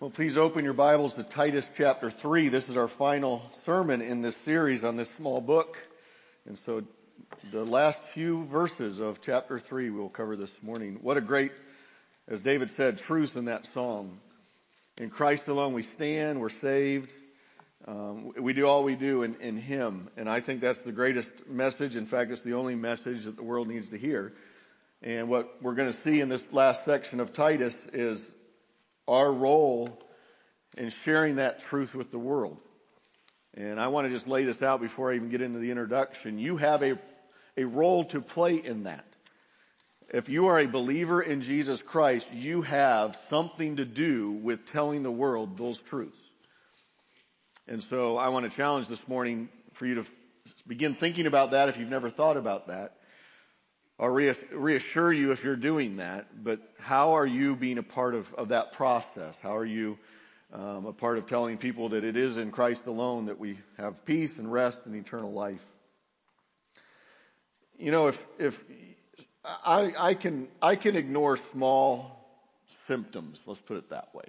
Well, please open your Bibles to Titus chapter 3. This is our final sermon in this series on this small book. And so the last few verses of chapter 3 we'll cover this morning. What a great, as David said, truth in that song. In Christ alone we stand, we're saved. Um, we do all we do in, in Him. And I think that's the greatest message. In fact, it's the only message that the world needs to hear. And what we're going to see in this last section of Titus is our role in sharing that truth with the world. And I want to just lay this out before I even get into the introduction. You have a, a role to play in that. If you are a believer in Jesus Christ, you have something to do with telling the world those truths. And so I want to challenge this morning for you to begin thinking about that if you've never thought about that. I'll reassure you if you're doing that, but how are you being a part of, of that process? How are you um, a part of telling people that it is in Christ alone that we have peace and rest and eternal life? You know, if, if I, I, can, I can ignore small symptoms, let's put it that way.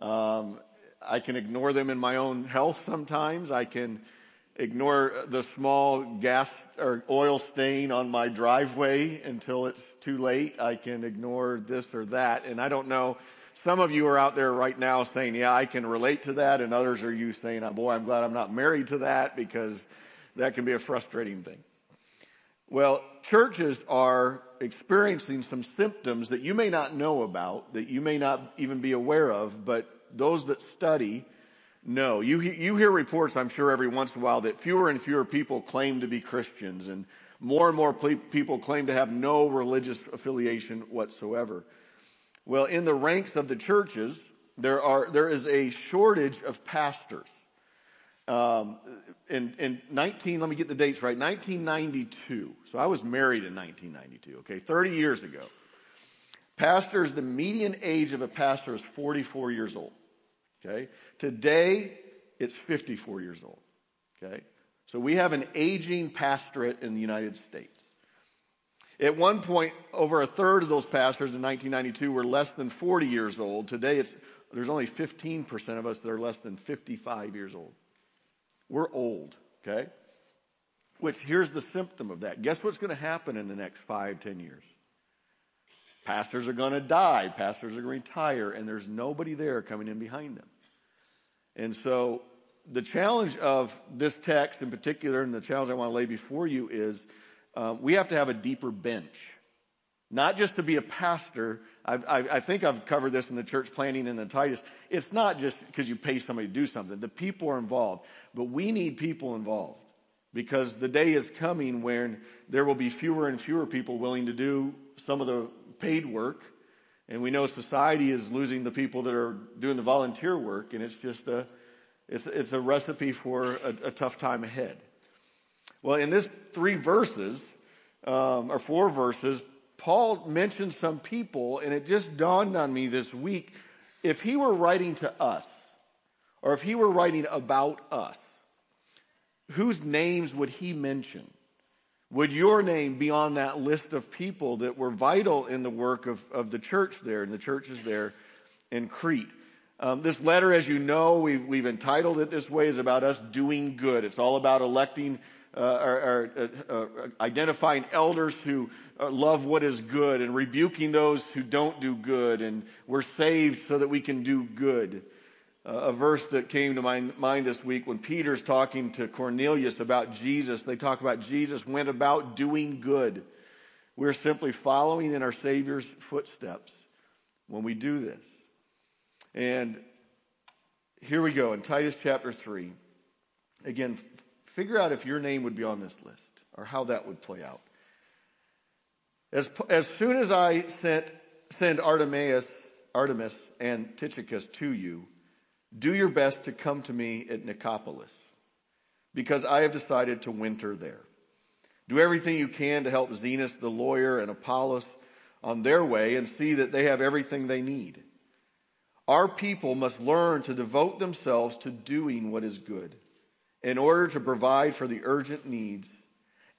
Um, I can ignore them in my own health sometimes. I can ignore the small gas or oil stain on my driveway until it's too late. I can ignore this or that. And I don't know. Some of you are out there right now saying, yeah, I can relate to that. And others are you saying, oh, boy, I'm glad I'm not married to that because that can be a frustrating thing. Well, churches are experiencing some symptoms that you may not know about, that you may not even be aware of, but those that study no, you, you hear reports, I'm sure, every once in a while that fewer and fewer people claim to be Christians and more and more people claim to have no religious affiliation whatsoever. Well, in the ranks of the churches, there are, there is a shortage of pastors. Um, in, in 19, let me get the dates right, 1992. So I was married in 1992, okay, 30 years ago. Pastors, the median age of a pastor is 44 years old. Okay. Today, it's 54 years old. Okay. So we have an aging pastorate in the United States. At one point, over a third of those pastors in 1992 were less than 40 years old. Today, it's, there's only 15% of us that are less than 55 years old. We're old, okay? Which here's the symptom of that. Guess what's going to happen in the next five, ten years? Pastors are going to die. Pastors are going to retire, and there's nobody there coming in behind them. And so the challenge of this text in particular, and the challenge I want to lay before you is um, we have to have a deeper bench. Not just to be a pastor. I, I, I think I've covered this in the church planting and the Titus. It's not just because you pay somebody to do something. The people are involved. But we need people involved because the day is coming when there will be fewer and fewer people willing to do some of the paid work and we know society is losing the people that are doing the volunteer work, and it's just a, it's, it's a recipe for a, a tough time ahead. Well, in this three verses, um, or four verses, Paul mentions some people, and it just dawned on me this week if he were writing to us, or if he were writing about us, whose names would he mention? Would your name be on that list of people that were vital in the work of, of the church there and the churches there in Crete? Um, this letter, as you know, we've, we've entitled it this way, is about us doing good. It's all about electing uh, or, or uh, uh, identifying elders who uh, love what is good and rebuking those who don't do good. And we're saved so that we can do good a verse that came to my mind this week when Peter's talking to Cornelius about Jesus. They talk about Jesus went about doing good. We're simply following in our Savior's footsteps when we do this. And here we go in Titus chapter 3. Again, figure out if your name would be on this list or how that would play out. As, as soon as I sent, send Artemas, Artemas and Tychicus to you, do your best to come to me at Nicopolis, because I have decided to winter there. Do everything you can to help Zenas the lawyer and Apollos on their way and see that they have everything they need. Our people must learn to devote themselves to doing what is good in order to provide for the urgent needs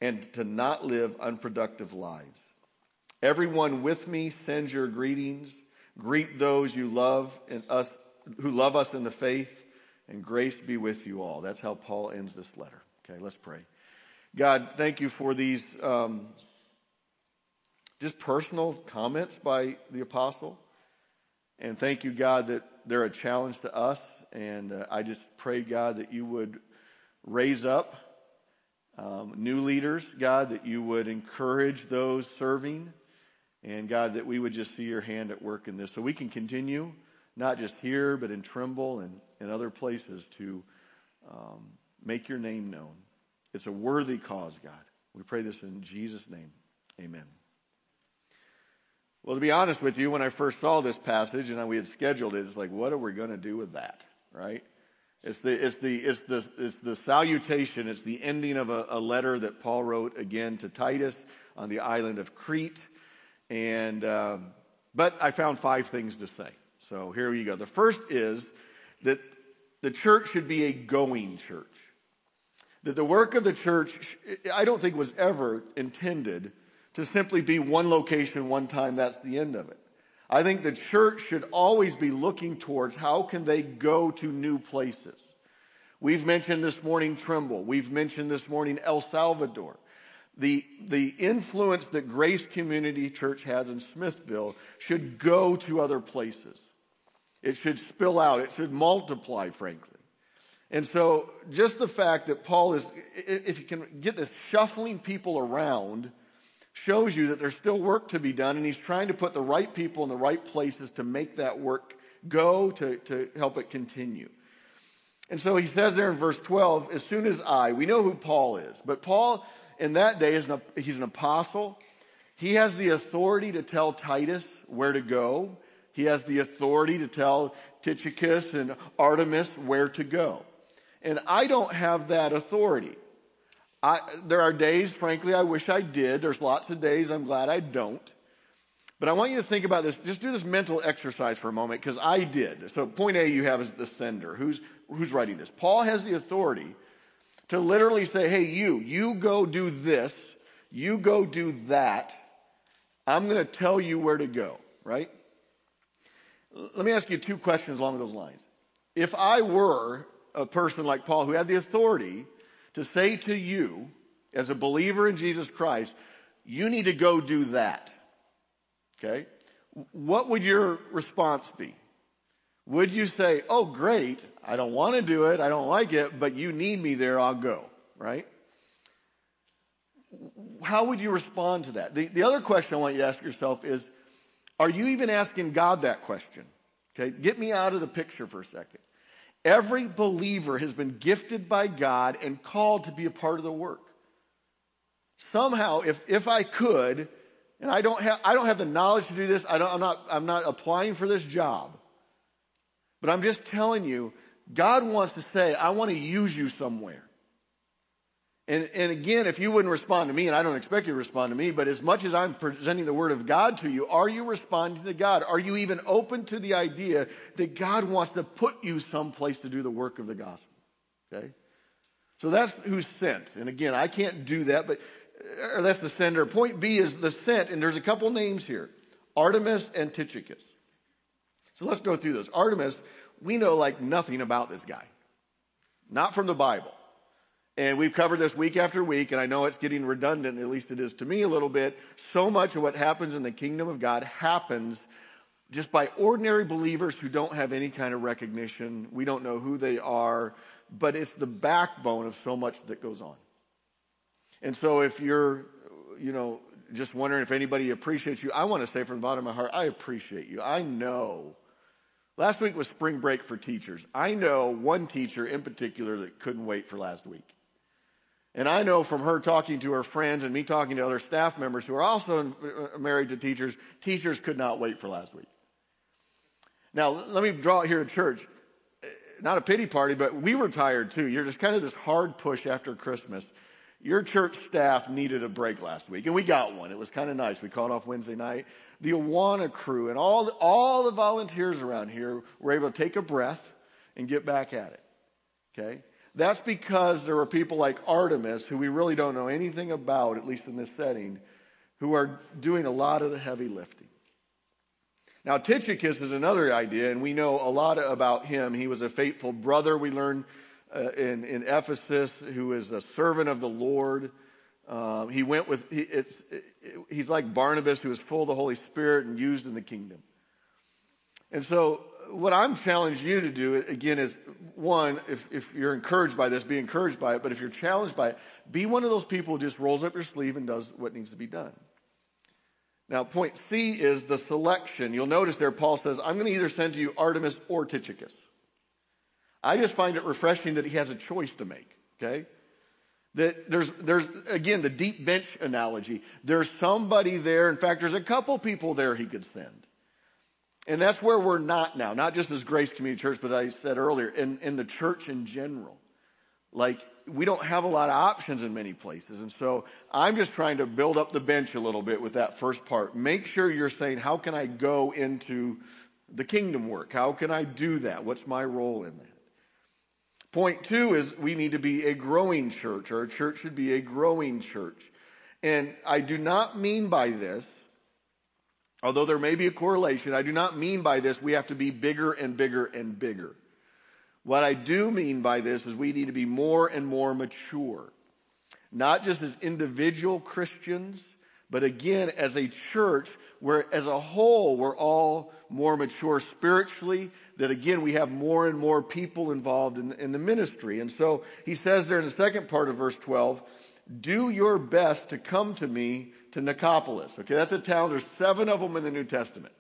and to not live unproductive lives. Everyone with me sends your greetings. Greet those you love and us who love us in the faith, and grace be with you all. That's how Paul ends this letter. Okay, let's pray. God, thank you for these um, just personal comments by the apostle. And thank you, God, that they're a challenge to us. And uh, I just pray, God, that you would raise up um, new leaders, God, that you would encourage those serving. And God, that we would just see your hand at work in this so we can continue, not just here, but in Trimble and in other places to um, make your name known. It's a worthy cause, God. We pray this in Jesus' name. Amen. Well, to be honest with you, when I first saw this passage and we had scheduled it, it's like, what are we going to do with that, right? It's the, it's the, it's the, it's the salutation. It's the ending of a, a letter that Paul wrote again to Titus on the island of Crete. And, um, but I found five things to say. So here you go. The first is that the church should be a going church. That the work of the church, I don't think was ever intended to simply be one location, one time, that's the end of it. I think the church should always be looking towards how can they go to new places. We've mentioned this morning Trimble. We've mentioned this morning El Salvador. The, the influence that Grace Community Church has in Smithville should go to other places. It should spill out. It should multiply, frankly. And so just the fact that Paul is, if you can get this, shuffling people around shows you that there's still work to be done, and he's trying to put the right people in the right places to make that work go, to, to help it continue. And so he says there in verse 12, as soon as I, we know who Paul is, but Paul in that day is an, he's an apostle. He has the authority to tell Titus where to go. He has the authority to tell Tychicus and Artemas where to go. And I don't have that authority. I, there are days, frankly, I wish I did. There's lots of days I'm glad I don't. But I want you to think about this. Just do this mental exercise for a moment because I did. So point A you have is the sender. Who's, who's writing this? Paul has the authority to literally say, hey, you, you go do this. You go do that. I'm going to tell you where to go, right? Let me ask you two questions along those lines. If I were a person like Paul who had the authority to say to you, as a believer in Jesus Christ, you need to go do that. Okay? What would your response be? Would you say, oh great, I don't want to do it, I don't like it, but you need me there, I'll go, right? How would you respond to that? The, the other question I want you to ask yourself is, are you even asking God that question? Okay, get me out of the picture for a second. Every believer has been gifted by God and called to be a part of the work. Somehow, if, if I could, and I don't have, I don't have the knowledge to do this, I don't, I'm not, I'm not applying for this job. But I'm just telling you, God wants to say, I want to use you somewhere. And, and again, if you wouldn't respond to me, and I don't expect you to respond to me, but as much as I'm presenting the word of God to you, are you responding to God? Are you even open to the idea that God wants to put you someplace to do the work of the gospel? Okay? So that's who's sent. And again, I can't do that, but uh, or that's the sender. Point B is the sent, and there's a couple names here. Artemas and Tychicus. So let's go through those. Artemas, we know like nothing about this guy. Not from the Bible. And we've covered this week after week, and I know it's getting redundant, at least it is to me a little bit. So much of what happens in the kingdom of God happens just by ordinary believers who don't have any kind of recognition. We don't know who they are, but it's the backbone of so much that goes on. And so if you're, you know, just wondering if anybody appreciates you, I want to say from the bottom of my heart, I appreciate you. I know. Last week was spring break for teachers. I know one teacher in particular that couldn't wait for last week. And I know from her talking to her friends and me talking to other staff members who are also uh, married to teachers, teachers could not wait for last week. Now, let me draw it here to church. Uh, not a pity party, but we were tired too. You're just kind of this hard push after Christmas. Your church staff needed a break last week, and we got one. It was kind of nice. We called off Wednesday night. The Awana crew and all the, all the volunteers around here were able to take a breath and get back at it. Okay? That's because there are people like Artemas, who we really don't know anything about, at least in this setting, who are doing a lot of the heavy lifting. Now, Tychicus is another idea, and we know a lot about him. He was a faithful brother, we learn uh, in, in Ephesus, who is a servant of the Lord. Um, he went with, he, it, he's like Barnabas, who is full of the Holy Spirit and used in the kingdom. And so, what I'm challenging you to do, again, is one, if, if you're encouraged by this, be encouraged by it. But if you're challenged by it, be one of those people who just rolls up your sleeve and does what needs to be done. Now, point C is the selection. You'll notice there, Paul says, I'm going to either send to you Artemas or Tychicus. I just find it refreshing that he has a choice to make, okay? That there's, there's, again, the deep bench analogy. There's somebody there. In fact, there's a couple people there he could send. And that's where we're not now, not just as Grace Community Church, but I said earlier, in, in the church in general. Like, we don't have a lot of options in many places. And so I'm just trying to build up the bench a little bit with that first part. Make sure you're saying, how can I go into the kingdom work? How can I do that? What's my role in that? Point two is we need to be a growing church. Our church should be a growing church. And I do not mean by this, although there may be a correlation, I do not mean by this we have to be bigger and bigger and bigger. What I do mean by this is we need to be more and more mature. Not just as individual Christians, but again, as a church where as a whole, we're all more mature spiritually, that again, we have more and more people involved in, in the ministry. And so he says there in the second part of verse 12, do your best to come to me to Nicopolis. Okay, that's a town. There's seven of them in the New Testament.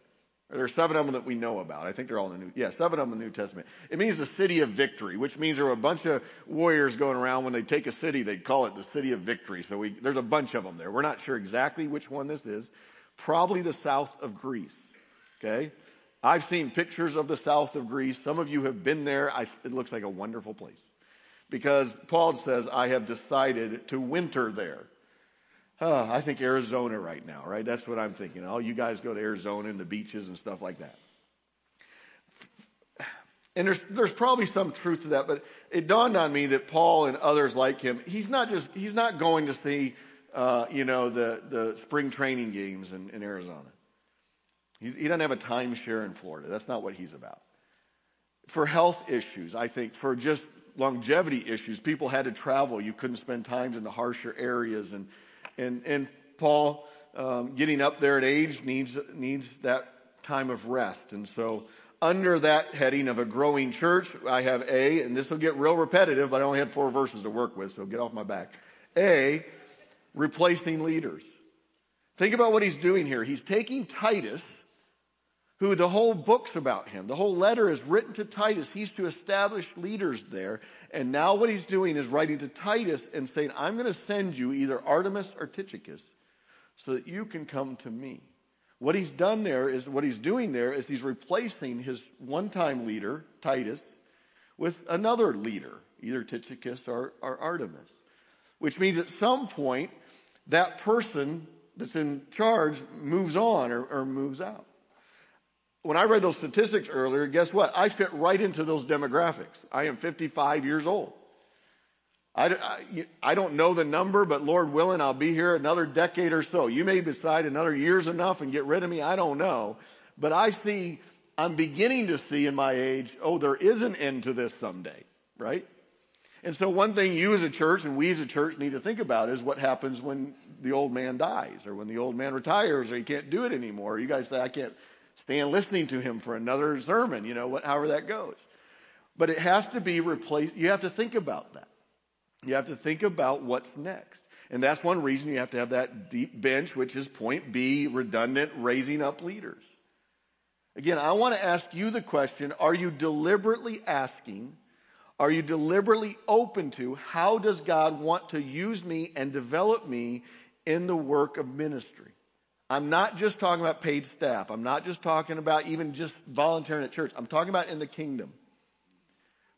There are seven of them that we know about. I think they're all in the New, yeah, seven of them in the New Testament. It means the city of victory, which means there are a bunch of warriors going around. When they take a city, they call it the city of victory. So we, there's a bunch of them there. We're not sure exactly which one this is. Probably the south of Greece. Okay. I've seen pictures of the south of Greece. Some of you have been there. I, it looks like a wonderful place because Paul says, I have decided to winter there. I think Arizona right now, right? That's what I'm thinking. All you guys go to Arizona and the beaches and stuff like that. And there's, there's probably some truth to that, but it dawned on me that Paul and others like him, he's not just, he's not going to see, uh, you know, the, the spring training games in, in Arizona. He's, he doesn't have a timeshare in Florida. That's not what he's about. For health issues, I think, for just longevity issues, people had to travel. You couldn't spend times in the harsher areas and, and, and Paul, um, getting up there at age, needs, needs that time of rest. And so, under that heading of a growing church, I have A, and this will get real repetitive, but I only had four verses to work with, so get off my back. A, replacing leaders. Think about what he's doing here. He's taking Titus, who the whole book's about him. The whole letter is written to Titus. He's to establish leaders there. And now what he's doing is writing to Titus and saying, I'm going to send you either Artemas or Tychicus so that you can come to me. What he's done there is, what he's doing there is he's replacing his one time leader, Titus, with another leader, either Tychicus or, or Artemas. Which means at some point, that person that's in charge moves on or, or moves out when I read those statistics earlier, guess what? I fit right into those demographics. I am 55 years old. I, I, I, don't know the number, but Lord willing, I'll be here another decade or so. You may decide another year's enough and get rid of me. I don't know. But I see, I'm beginning to see in my age, oh, there is an end to this someday, right? And so one thing you as a church and we as a church need to think about is what happens when the old man dies or when the old man retires or he can't do it anymore. You guys say, I can't, stand listening to him for another sermon, you know, what, however that goes. But it has to be replaced. You have to think about that. You have to think about what's next. And that's one reason you have to have that deep bench, which is point B, redundant, raising up leaders. Again, I want to ask you the question, are you deliberately asking, are you deliberately open to how does God want to use me and develop me in the work of ministry? I'm not just talking about paid staff. I'm not just talking about even just volunteering at church. I'm talking about in the kingdom.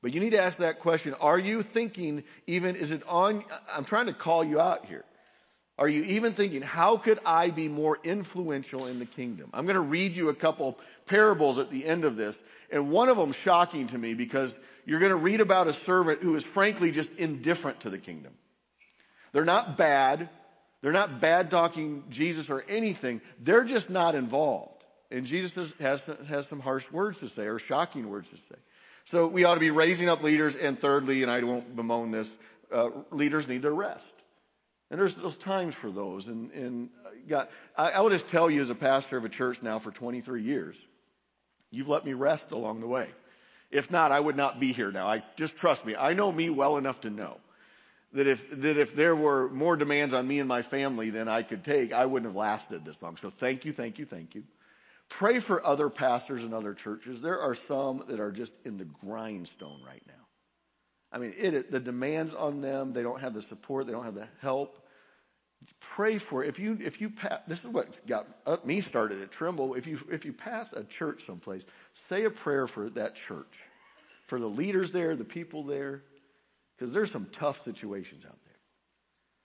But you need to ask that question. Are you thinking even, is it on, I'm trying to call you out here. Are you even thinking, how could I be more influential in the kingdom? I'm going to read you a couple parables at the end of this. And one of them shocking to me because you're going to read about a servant who is frankly just indifferent to the kingdom. They're not bad. They're not bad talking Jesus or anything. They're just not involved. And Jesus has, has some harsh words to say or shocking words to say. So we ought to be raising up leaders. And thirdly, and I won't bemoan this, uh, leaders need their rest. And there's those times for those. And, and God, I, I will just tell you as a pastor of a church now for 23 years, you've let me rest along the way. If not, I would not be here now. I just trust me. I know me well enough to know that if that if there were more demands on me and my family than I could take, I wouldn't have lasted this long. So thank you, thank you, thank you. Pray for other pastors and other churches. There are some that are just in the grindstone right now. I mean, it, the demands on them, they don't have the support, they don't have the help. Pray for. If you, if you pass, this is what got me started at Trimble. If you, if you pass a church someplace, say a prayer for that church, for the leaders there, the people there, because there's some tough situations out there.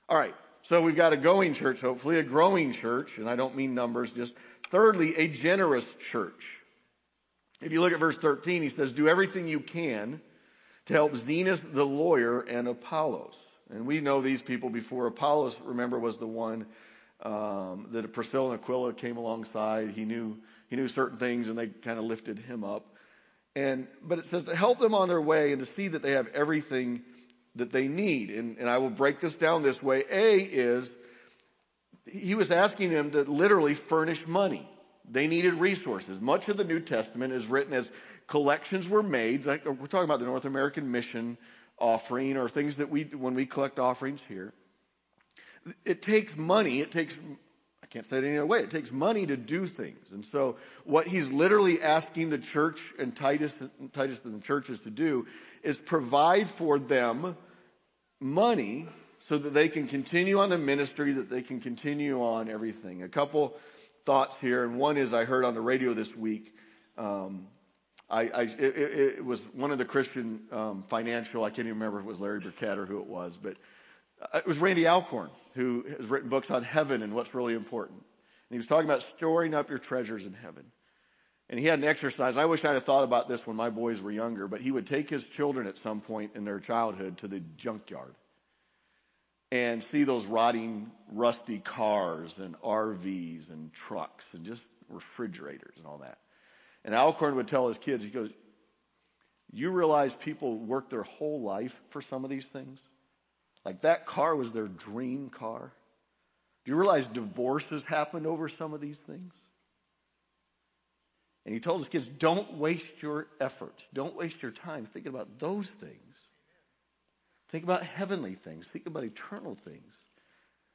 All right, so we've got a going church, hopefully, a growing church, and I don't mean numbers, just thirdly, a generous church. If you look at verse 13, he says, Do everything you can to help Zenas the lawyer and Apollos. And we know these people before. Apollos, remember, was the one um, that Priscilla and Aquila came alongside. He knew, he knew certain things, and they kind of lifted him up. And, but it says to help them on their way and to see that they have everything that they need. And, and I will break this down this way. A is he was asking them to literally furnish money. They needed resources. Much of the New Testament is written as collections were made. Like we're talking about the North American mission offering or things that we, when we collect offerings here. It takes money. It takes, I can't say it any other way. It takes money to do things. And so what he's literally asking the church and Titus, Titus and the churches to do is provide for them money so that they can continue on the ministry, that they can continue on everything. A couple thoughts here, and one is I heard on the radio this week. Um, I, I it, it, was one of the Christian um, financial. I can't even remember if it was Larry Burkett or who it was, but uh, it was Randy Alcorn who has written books on heaven and what's really important. And he was talking about storing up your treasures in heaven. And he had an exercise. I wish I'd have thought about this when my boys were younger, but he would take his children at some point in their childhood to the junkyard and see those rotting, rusty cars and RVs and trucks and just refrigerators and all that. And Alcorn would tell his kids, he goes, You realize people work their whole life for some of these things? Like that car was their dream car. Do you realize divorces happened over some of these things? And he told his kids, Don't waste your efforts, don't waste your time thinking about those things. Think about heavenly things. Think about eternal things.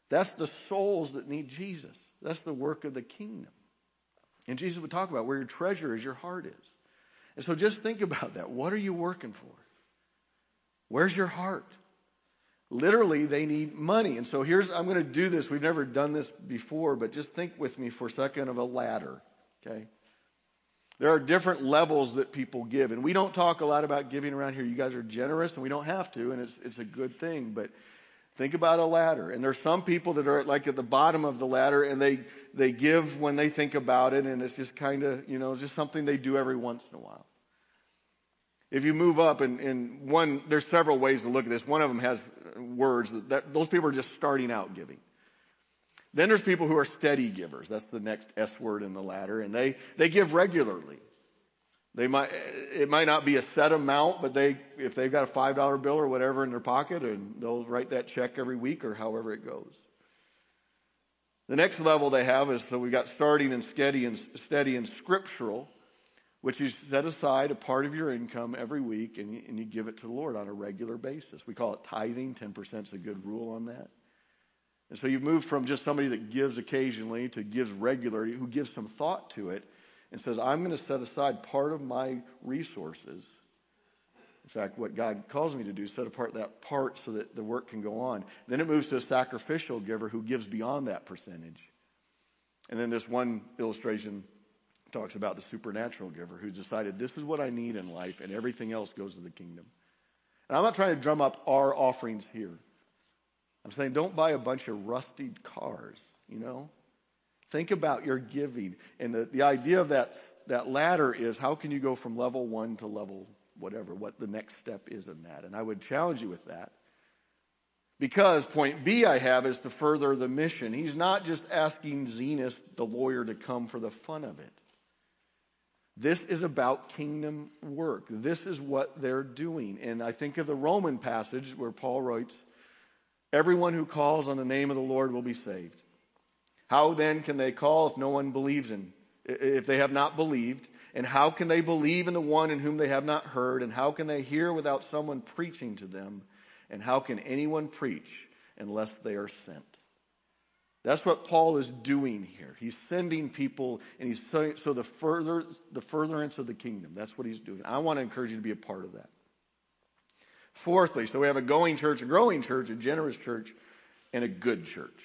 That's the souls that need Jesus. That's the work of the kingdom. And Jesus would talk about where your treasure is, your heart is. And so just think about that. What are you working for? Where's your heart? Literally, they need money. And so here's, I'm going to do this. We've never done this before, but just think with me for a second of a ladder. Okay? There are different levels that people give. And we don't talk a lot about giving around here. You guys are generous, and we don't have to, and it's, it's a good thing. But think about a ladder. And there's some people that are like at the bottom of the ladder, and they, they give when they think about it, and it's just kind of, you know, just something they do every once in a while. If you move up, and, and one, there's several ways to look at this. One of them has words that, that those people are just starting out giving. Then there's people who are steady givers. That's the next S word in the ladder. And they, they give regularly. They might, it might not be a set amount, but they, if they've got a $5 bill or whatever in their pocket and they'll write that check every week or however it goes. The next level they have is, so we've got starting and steady and steady and scriptural, which you set aside a part of your income every week and you, and you give it to the Lord on a regular basis. We call it tithing. 10% is a good rule on that. And so you've moved from just somebody that gives occasionally to gives regularly, who gives some thought to it and says, I'm going to set aside part of my resources. In fact, what God calls me to do, is set apart that part so that the work can go on. Then it moves to a sacrificial giver who gives beyond that percentage. And then this one illustration talks about the supernatural giver who's decided this is what I need in life and everything else goes to the kingdom. And I'm not trying to drum up our offerings here. I'm saying don't buy a bunch of rusty cars, you know? Think about your giving. And the, the idea of that, that ladder is how can you go from level one to level whatever, what the next step is in that. And I would challenge you with that. Because point B I have is to further the mission. He's not just asking Zenas, the lawyer, to come for the fun of it. This is about kingdom work. This is what they're doing. And I think of the Roman passage where Paul writes, Everyone who calls on the name of the Lord will be saved. How then can they call if no one believes in, if they have not believed? And how can they believe in the one in whom they have not heard? And how can they hear without someone preaching to them? And how can anyone preach unless they are sent? That's what Paul is doing here. He's sending people, and he's so, so the further the furtherance of the kingdom. That's what he's doing. I want to encourage you to be a part of that. Fourthly, so we have a going church, a growing church, a generous church, and a good church.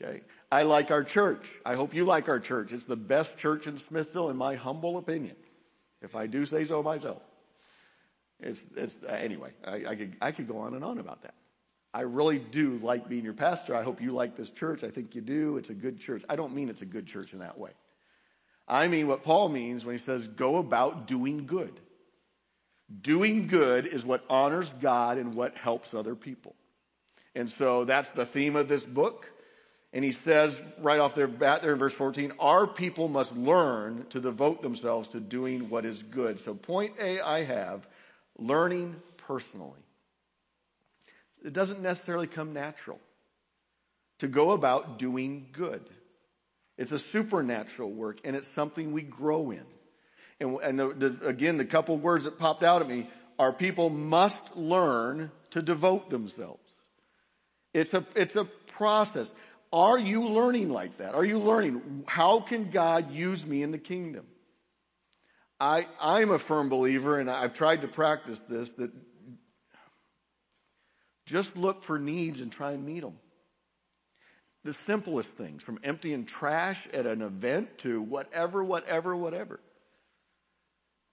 Okay, I like our church. I hope you like our church. It's the best church in Smithville, in my humble opinion. If I do say so myself. It's, it's uh, anyway. I, I could I could go on and on about that. I really do like being your pastor. I hope you like this church. I think you do. It's a good church. I don't mean it's a good church in that way. I mean what Paul means when he says, go about doing good. Doing good is what honors God and what helps other people. And so that's the theme of this book. And he says right off their bat there in verse 14, our people must learn to devote themselves to doing what is good. So point A I have, learning personally. It doesn't necessarily come natural to go about doing good. It's a supernatural work, and it's something we grow in. And, and the, the, again, the couple words that popped out at me are people must learn to devote themselves. It's a, it's a process. Are you learning like that? Are you learning? How can God use me in the kingdom? I, I'm a firm believer, and I've tried to practice this, that just look for needs and try and meet them. The simplest things, from emptying trash at an event to whatever, whatever, whatever.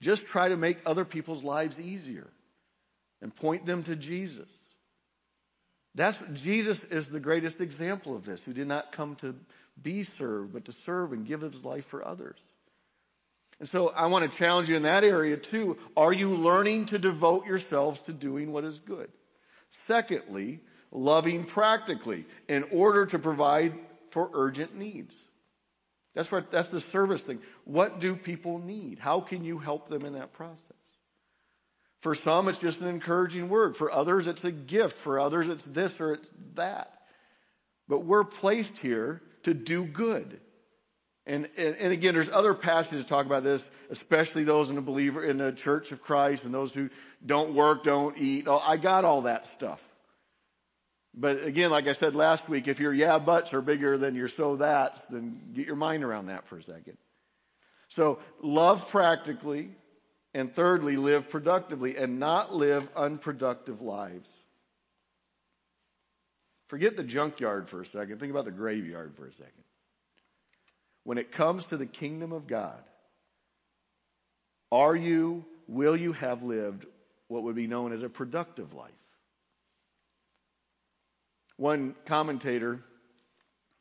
Just try to make other people's lives easier and point them to Jesus. That's Jesus is the greatest example of this, who did not come to be served, but to serve and give his life for others. And so I want to challenge you in that area too. Are you learning to devote yourselves to doing what is good? Secondly, loving practically in order to provide for urgent needs. That's what, that's the service thing. What do people need? How can you help them in that process? For some, it's just an encouraging word. For others, it's a gift. For others, it's this or it's that. But we're placed here to do good. And, and, and, again, there's other passages that talk about this, especially those in the believer in the church of Christ and those who don't work, don't eat. Oh, I got all that stuff. But again, like I said last week, if your yeah buts are bigger than your so that's, then get your mind around that for a second. So love practically, and thirdly, live productively and not live unproductive lives. Forget the junkyard for a second. Think about the graveyard for a second when it comes to the kingdom of God, are you, will you have lived what would be known as a productive life? One commentator,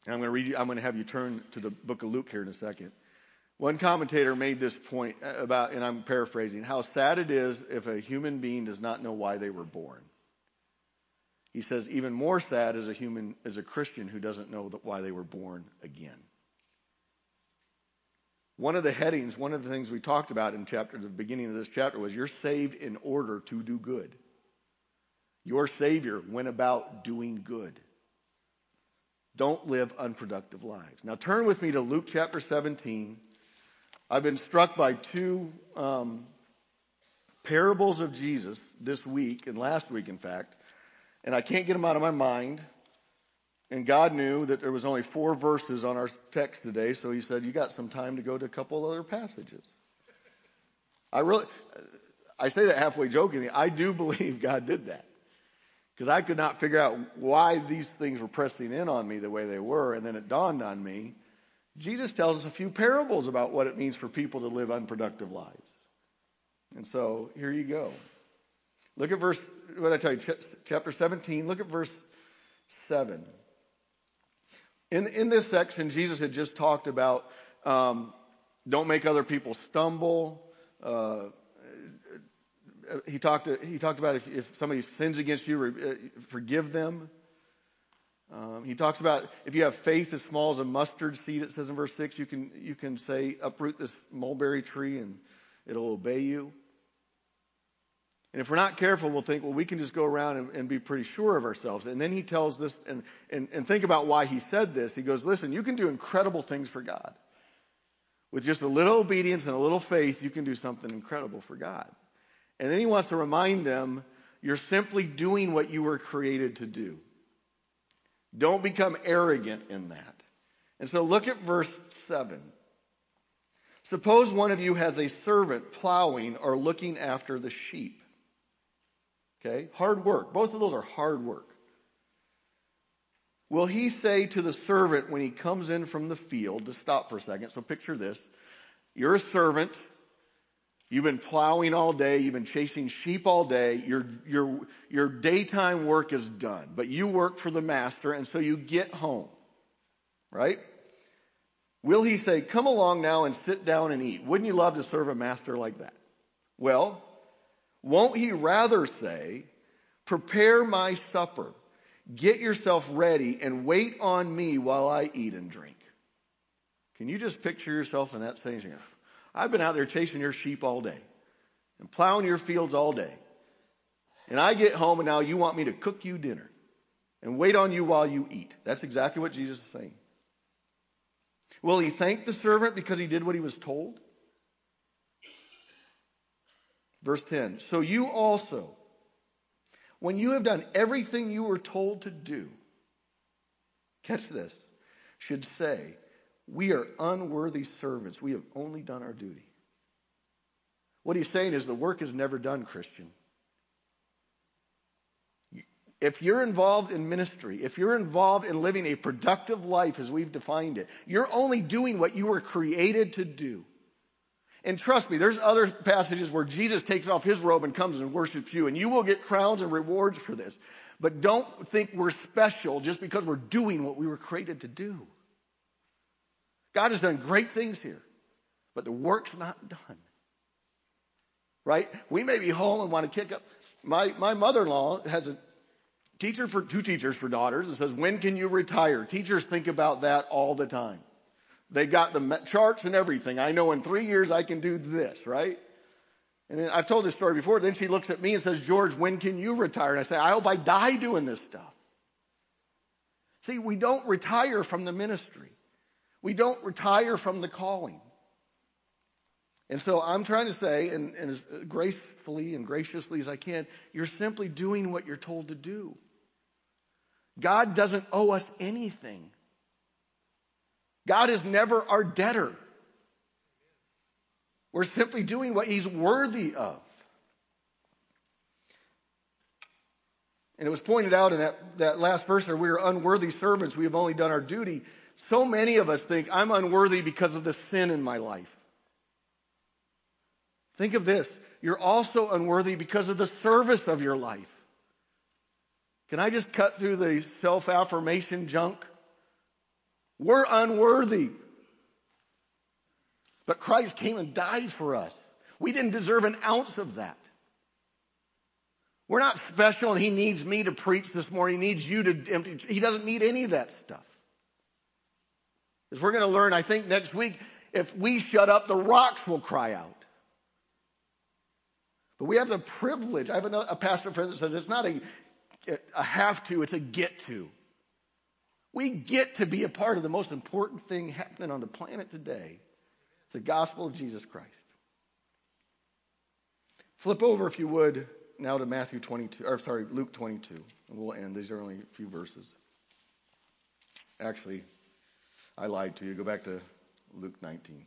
and I'm going to read you, I'm going to have you turn to the book of Luke here in a second. One commentator made this point about, and I'm paraphrasing, how sad it is if a human being does not know why they were born. He says, even more sad is a human, is a Christian who doesn't know why they were born again. One of the headings, one of the things we talked about in chapter, the beginning of this chapter was you're saved in order to do good. Your Savior went about doing good. Don't live unproductive lives. Now turn with me to Luke chapter 17. I've been struck by two um, parables of Jesus this week and last week, in fact, and I can't get them out of my mind. And God knew that there was only four verses on our text today, so he said, You got some time to go to a couple other passages. I really, I say that halfway jokingly. I do believe God did that. Because I could not figure out why these things were pressing in on me the way they were. And then it dawned on me Jesus tells us a few parables about what it means for people to live unproductive lives. And so here you go. Look at verse, what I tell you, chapter 17, look at verse 7. In, in this section, Jesus had just talked about um, don't make other people stumble. Uh, he talked, he talked about if, if somebody sins against you, uh, forgive them. Um, he talks about if you have faith as small as a mustard seed, it says in verse 6, you can, you can say, uproot this mulberry tree and it'll obey you. And if we're not careful, we'll think, well, we can just go around and, and be pretty sure of ourselves. And then he tells this, and, and, and think about why he said this. He goes, listen, you can do incredible things for God. With just a little obedience and a little faith, you can do something incredible for God. And then he wants to remind them, you're simply doing what you were created to do. Don't become arrogant in that. And so look at verse 7. Suppose one of you has a servant plowing or looking after the sheep. Okay? Hard work. Both of those are hard work. Will he say to the servant when he comes in from the field, to stop for a second, so picture this. You're a servant. You've been plowing all day. You've been chasing sheep all day. Your, your, your daytime work is done, but you work for the master, and so you get home. Right? Will he say, Come along now and sit down and eat? Wouldn't you love to serve a master like that? Well, won't he rather say, Prepare my supper, get yourself ready, and wait on me while I eat and drink? Can you just picture yourself in that saying? I've been out there chasing your sheep all day and plowing your fields all day. And I get home and now you want me to cook you dinner and wait on you while you eat. That's exactly what Jesus is saying. Will he thank the servant because he did what he was told? Verse 10 So you also, when you have done everything you were told to do, catch this, should say, we are unworthy servants. We have only done our duty. What he's saying is the work is never done, Christian. If you're involved in ministry, if you're involved in living a productive life as we've defined it, you're only doing what you were created to do. And trust me, there's other passages where Jesus takes off his robe and comes and worships you, and you will get crowns and rewards for this. But don't think we're special just because we're doing what we were created to do. God has done great things here, but the work's not done. Right? We may be home and want to kick up. My, my mother-in-law has a teacher for two teachers for daughters and says, when can you retire? Teachers think about that all the time. They've got the charts and everything. I know in three years I can do this, right? And then I've told this story before. Then she looks at me and says, George, when can you retire? And I say, I hope I die doing this stuff. See, we don't retire from the ministry. We don't retire from the calling. And so I'm trying to say, and, and, as gracefully and graciously as I can, you're simply doing what you're told to do. God doesn't owe us anything. God is never our debtor. We're simply doing what He's worthy of. And it was pointed out in that, that last verse there, we are unworthy servants. We have only done our duty. So many of us think, I'm unworthy because of the sin in my life. Think of this. You're also unworthy because of the service of your life. Can I just cut through the self affirmation junk? We're unworthy. But Christ came and died for us. We didn't deserve an ounce of that. We're not special and he needs me to preach this morning. He needs you to empty. He doesn't need any of that stuff. As we're going to learn, I think next week, if we shut up, the rocks will cry out. But we have the privilege. I have another, a pastor friend that says it's not a, a have to, it's a get to. We get to be a part of the most important thing happening on the planet today. It's the gospel of Jesus Christ. Flip over, if you would, now to Matthew 22, or sorry, Luke 22, and we'll end. These are only a few verses. Actually, I lied to you. Go back to Luke 19.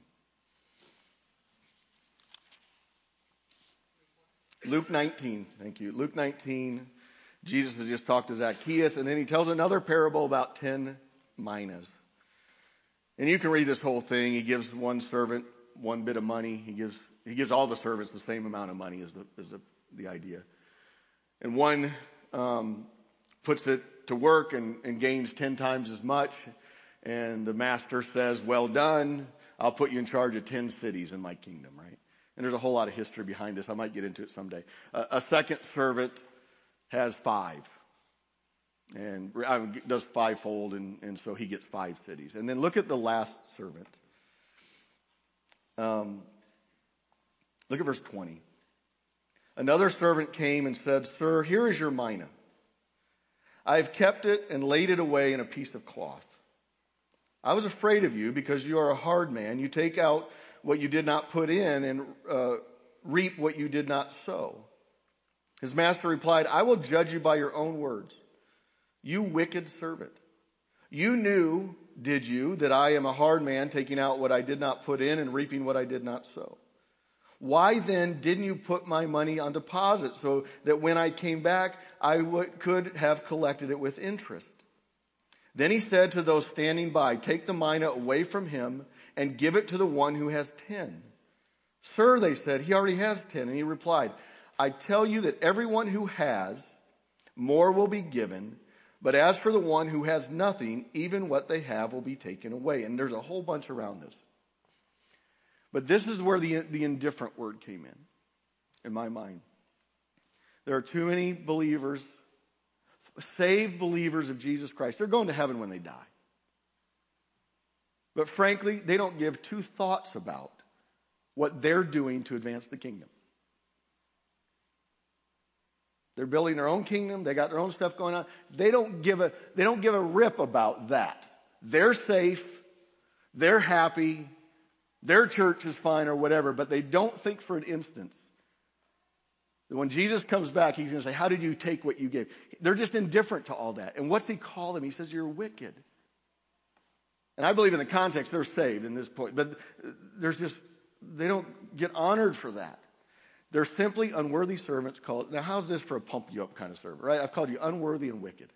Luke 19, thank you. Luke 19, Jesus has just talked to Zacchaeus, and then he tells another parable about 10 minas. And you can read this whole thing. He gives one servant one bit of money. He gives, he gives all the servants the same amount of money, is the, is the, the idea. And one um, puts it to work and, and gains 10 times as much. And the master says, Well done. I'll put you in charge of 10 cities in my kingdom, right? And there's a whole lot of history behind this. I might get into it someday. a second servant has five. and does fivefold, and, and so he gets five cities. And then look at the last servant. Um, look at verse 20. Another servant came and said, Sir, here is your mina. I have kept it and laid it away in a piece of cloth. I was afraid of you because you are a hard man. You take out what you did not put in and uh, reap what you did not sow. His master replied, I will judge you by your own words. You wicked servant. You knew, did you, that I am a hard man, taking out what I did not put in and reaping what I did not sow? Why then didn't you put my money on deposit so that when I came back, I could have collected it with interest? Then he said to those standing by, Take the mina away from him and give it to the one who has ten. Sir, they said, he already has ten. And he replied, I tell you that everyone who has, more will be given but as for the one who has nothing, even what they have will be taken away. And there's a whole bunch around this. But this is where the, the indifferent word came in, in my mind. There are too many believers, saved believers of Jesus Christ. They're going to heaven when they die. But frankly, they don't give two thoughts about what they're doing to advance the kingdom. They're building their own kingdom. They got their own stuff going on. They don't give a, they don't give a rip about that. They're safe. They're happy. Their church is fine or whatever, but they don't think for an instant that when Jesus comes back, he's going to say, how did you take what you gave? They're just indifferent to all that. And what's he call them? He says, you're wicked. And I believe in the context they're saved in this point, but there's just, they don't get honored for that. They're simply unworthy servants called. Now, how's this for a pump you up kind of servant, right? I've called you unworthy and wicked.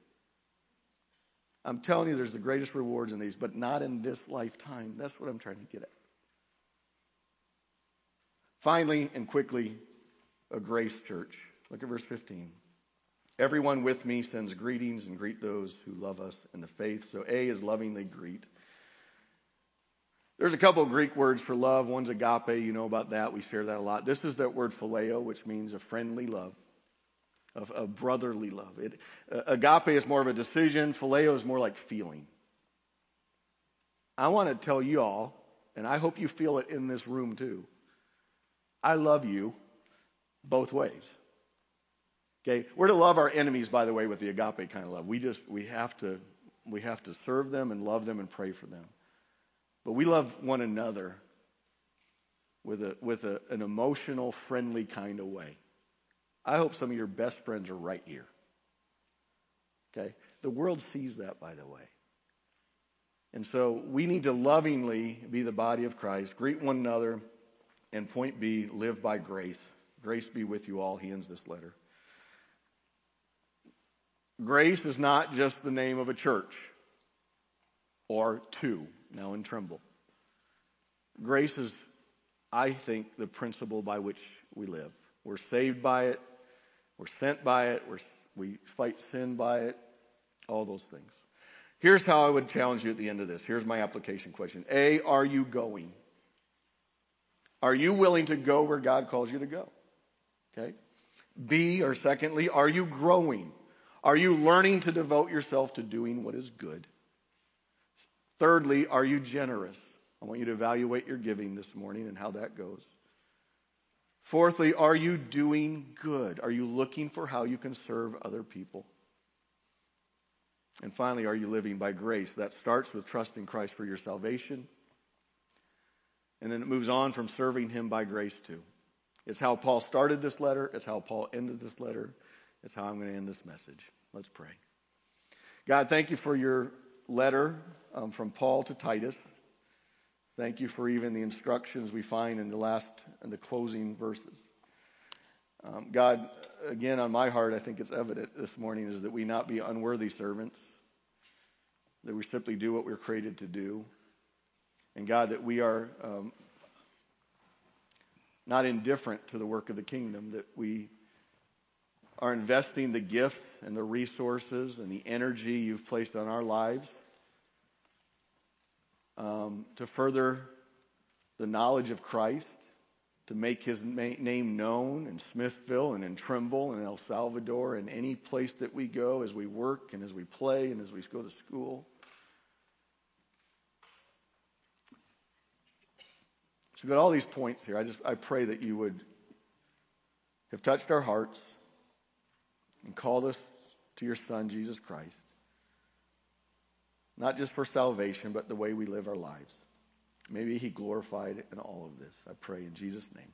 I'm telling you, there's the greatest rewards in these, but not in this lifetime. That's what I'm trying to get at. Finally and quickly, a grace church. Look at verse 15. Everyone with me sends greetings and greet those who love us in the faith. So A is lovingly greet. There's a couple of Greek words for love. One's agape. You know about that. We share that a lot. This is that word phileo, which means a friendly love, of a brotherly love. It, uh, agape is more of a decision. Phileo is more like feeling. I want to tell you all, and I hope you feel it in this room too. I love you both ways. Okay, we're to love our enemies, by the way, with the agape kind of love. We just we have to we have to serve them and love them and pray for them. But we love one another with, a, with a, an emotional, friendly kind of way. I hope some of your best friends are right here. Okay? The world sees that, by the way. And so we need to lovingly be the body of Christ, greet one another, and point B, live by grace. Grace be with you all. He ends this letter. Grace is not just the name of a church or two now in Trimble. Grace is, I think, the principle by which we live. We're saved by it, we're sent by it, we're, we fight sin by it, all those things. Here's how I would challenge you at the end of this. Here's my application question A, are you going? Are you willing to go where God calls you to go? Okay. B, or secondly, are you growing? Are you learning to devote yourself to doing what is good? Thirdly, are you generous? I want you to evaluate your giving this morning and how that goes. Fourthly, are you doing good? Are you looking for how you can serve other people? And finally, are you living by grace? That starts with trusting Christ for your salvation. And then it moves on from serving Him by grace too. It's how Paul started this letter. It's how Paul ended this letter. It's how I'm going to end this message. Let's pray. God, thank you for your letter um, from Paul to Titus. Thank you for even the instructions we find in the last and the closing verses. Um, God, again, on my heart, I think it's evident this morning is that we not be unworthy servants, that we simply do what we're created to do. And God, that we are um, not indifferent to the work of the kingdom, that we are investing the gifts and the resources and the energy you've placed on our lives um, to further the knowledge of Christ, to make his name known in Smithville and in Trimble and El Salvador and any place that we go as we work and as we play and as we go to school. So we've got all these points here. I just I pray that you would have touched our hearts and called us to your Son, Jesus Christ. Not just for salvation, but the way we live our lives. Maybe he glorified in all of this. I pray in Jesus' name.